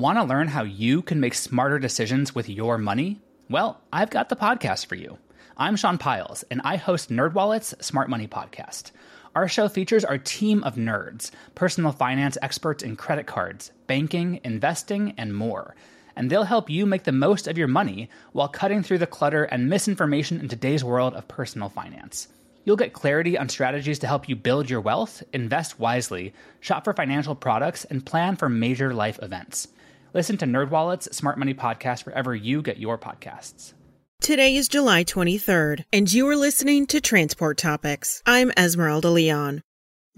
Want to learn how you can make smarter decisions with your money? Well, I've got the podcast for you. I'm Sean Pyles, and I host NerdWallet's Smart Money Podcast. Our show features our team of nerds, personal finance experts in credit cards, banking, investing, and more. And they'll help you make the most of your money while cutting through the clutter and misinformation in today's world of personal finance. You'll get clarity on strategies to help you build your wealth, invest wisely, shop for financial products, and plan for major life events. Listen to NerdWallet's Smart Money Podcast wherever you get your podcasts. Today is July 23rd, and you are listening to Transport Topics. I'm Esmeralda Leon.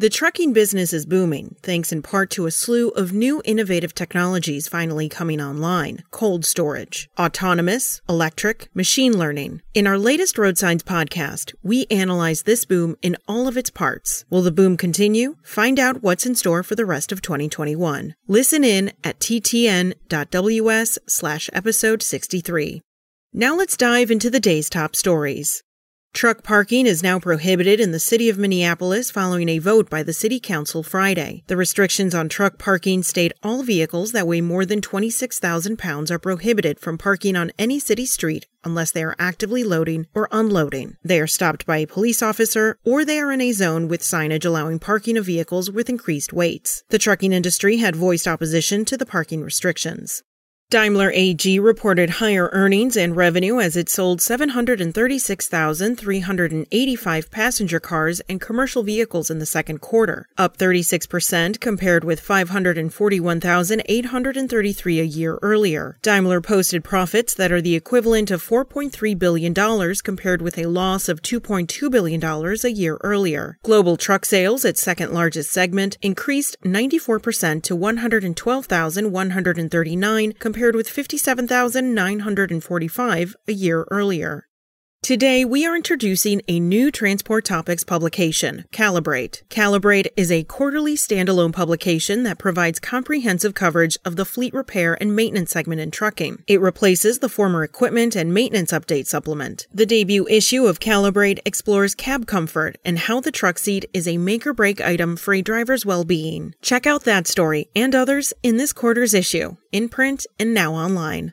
The trucking business is booming, thanks in part to a slew of new innovative technologies finally coming online cold storage, autonomous, electric, machine learning. In our latest Road Signs podcast, we analyze this boom in all of its parts. Will the boom continue? Find out what's in store for the rest of 2021. Listen in at ttn.ws slash episode 63. Now let's dive into the day's top stories. Truck parking is now prohibited in the city of Minneapolis following a vote by the city council Friday. The restrictions on truck parking state all vehicles that weigh more than 26,000 pounds are prohibited from parking on any city street unless they are actively loading or unloading. They are stopped by a police officer or they are in a zone with signage allowing parking of vehicles with increased weights. The trucking industry had voiced opposition to the parking restrictions. Daimler AG reported higher earnings and revenue as it sold 736,385 passenger cars and commercial vehicles in the second quarter, up 36% compared with 541,833 a year earlier. Daimler posted profits that are the equivalent of $4.3 billion compared with a loss of $2.2 billion a year earlier. Global truck sales, its second largest segment, increased 94% to 112,139 compared compared with 57,945 a year earlier. Today, we are introducing a new Transport Topics publication, Calibrate. Calibrate is a quarterly standalone publication that provides comprehensive coverage of the fleet repair and maintenance segment in trucking. It replaces the former equipment and maintenance update supplement. The debut issue of Calibrate explores cab comfort and how the truck seat is a make or break item for a driver's well being. Check out that story and others in this quarter's issue, in print and now online.